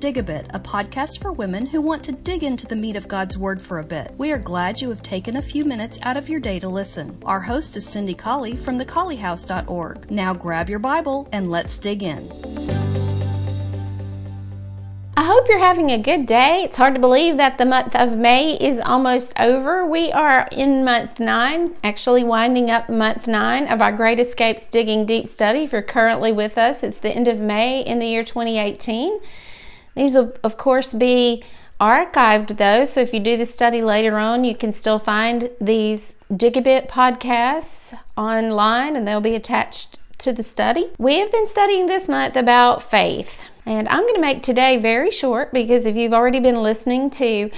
Dig a Bit, a podcast for women who want to dig into the meat of God's Word for a bit. We are glad you have taken a few minutes out of your day to listen. Our host is Cindy Colley from thecolleyhouse.org. Now grab your Bible and let's dig in. I hope you're having a good day. It's hard to believe that the month of May is almost over. We are in month nine, actually winding up month nine of our Great Escapes Digging Deep study. If you're currently with us, it's the end of May in the year 2018. These will, of course, be archived though, so if you do the study later on, you can still find these Dig a Bit podcasts online and they'll be attached to the study. We have been studying this month about faith. And I'm going to make today very short because if you've already been listening to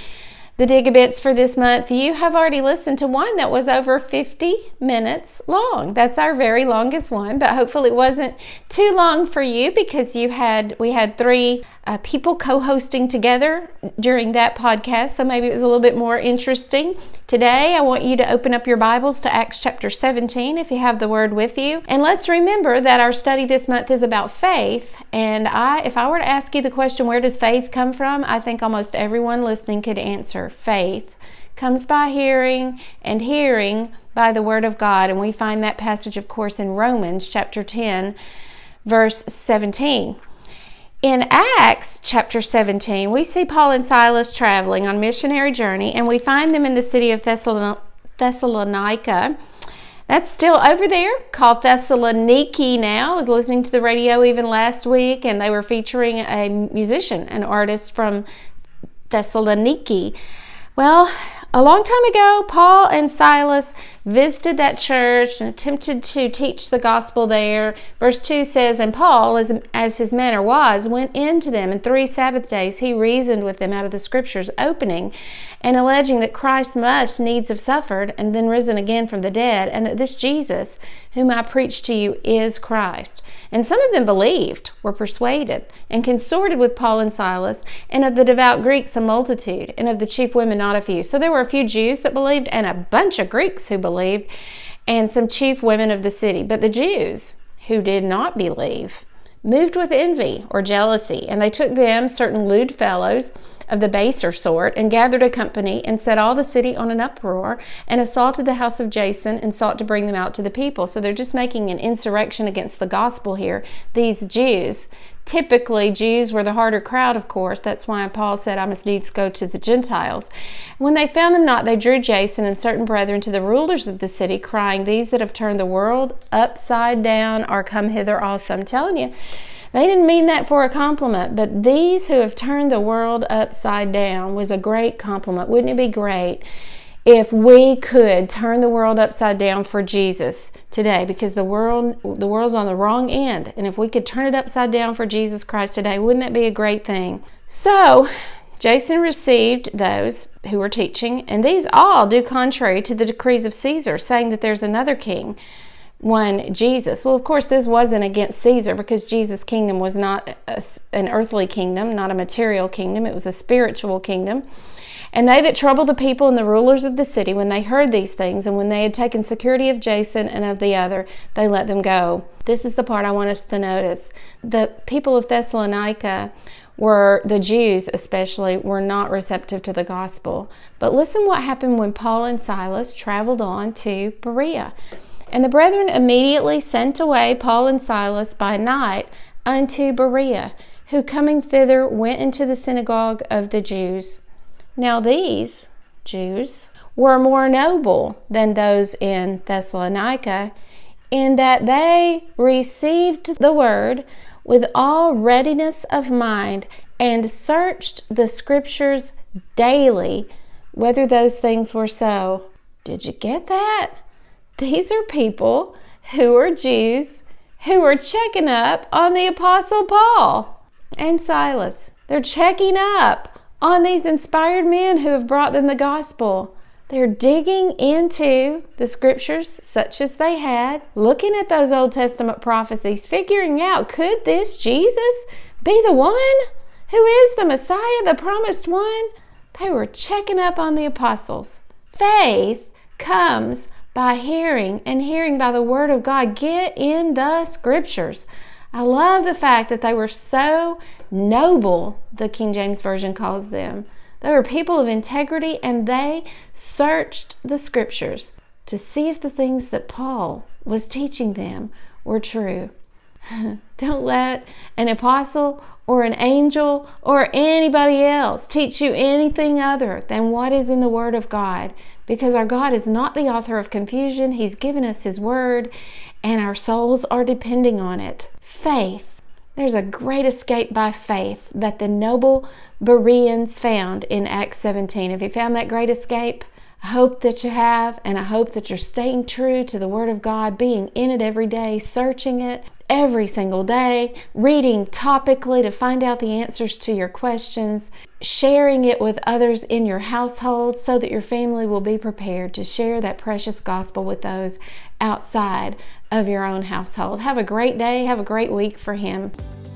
the Digabits for this month, you have already listened to one that was over 50 minutes long. That's our very longest one, but hopefully it wasn't too long for you because you had we had three uh, people co-hosting together during that podcast, so maybe it was a little bit more interesting. Today, I want you to open up your Bibles to Acts chapter 17 if you have the word with you. And let's remember that our study this month is about faith. And I if I were to ask you the question, where does faith come from? I think almost everyone listening could answer faith comes by hearing and hearing by the word of God. And we find that passage of course in Romans chapter 10 verse 17. In Acts chapter 17, we see Paul and Silas traveling on missionary journey, and we find them in the city of Thessalonica. That's still over there, called Thessaloniki now. I was listening to the radio even last week, and they were featuring a musician, an artist from Thessaloniki. Well, a long time ago, Paul and Silas visited that church and attempted to teach the gospel there. Verse 2 says, And Paul, as, as his manner was, went into them, and three Sabbath days he reasoned with them out of the scriptures, opening and alleging that Christ must needs have suffered and then risen again from the dead, and that this Jesus, whom I preach to you, is Christ. And some of them believed, were persuaded, and consorted with Paul and Silas, and of the devout Greeks a multitude, and of the chief women not a few. So there were a few Jews that believed, and a bunch of Greeks who believed, and some chief women of the city. But the Jews who did not believe, moved with envy or jealousy, and they took them certain lewd fellows of the baser sort, and gathered a company, and set all the city on an uproar, and assaulted the house of Jason, and sought to bring them out to the people. So they're just making an insurrection against the gospel here. These Jews, typically Jews were the harder crowd, of course. That's why Paul said, I must needs go to the Gentiles. When they found them not, they drew Jason and certain brethren to the rulers of the city, crying, These that have turned the world upside down are come hither also. I'm telling you, they didn't mean that for a compliment, but these who have turned the world upside down was a great compliment. Wouldn't it be great if we could turn the world upside down for Jesus today? Because the world the world's on the wrong end and if we could turn it upside down for Jesus Christ today wouldn't that be a great thing? So Jason received those who were teaching and these all do contrary to the decrees of Caesar saying that there's another king one Jesus. Well, of course, this wasn't against Caesar because Jesus' kingdom was not a, an earthly kingdom, not a material kingdom, it was a spiritual kingdom. And they that troubled the people and the rulers of the city, when they heard these things, and when they had taken security of Jason and of the other, they let them go. This is the part I want us to notice. The people of Thessalonica were, the Jews especially, were not receptive to the gospel. But listen what happened when Paul and Silas traveled on to Berea. And the brethren immediately sent away Paul and Silas by night unto Berea, who coming thither went into the synagogue of the Jews. Now these Jews were more noble than those in Thessalonica, in that they received the word with all readiness of mind and searched the scriptures daily whether those things were so. Did you get that? These are people who are Jews who are checking up on the Apostle Paul and Silas. They're checking up on these inspired men who have brought them the gospel. They're digging into the scriptures such as they had, looking at those Old Testament prophecies, figuring out could this Jesus be the one who is the Messiah, the promised one? They were checking up on the apostles. Faith comes by hearing and hearing by the Word of God. Get in the Scriptures. I love the fact that they were so noble, the King James Version calls them. They were people of integrity and they searched the scriptures to see if the things that Paul was teaching them were true. Don't let an apostle or an angel or anybody else teach you anything other than what is in the Word of God because our God is not the author of confusion. He's given us His Word and our souls are depending on it. Faith. There's a great escape by faith that the noble Bereans found in Acts 17. Have you found that great escape? I hope that you have, and I hope that you're staying true to the Word of God, being in it every day, searching it, every single day, reading topically to find out the answers to your questions, sharing it with others in your household so that your family will be prepared to share that precious gospel with those outside of your own household. Have a great day. Have a great week for Him.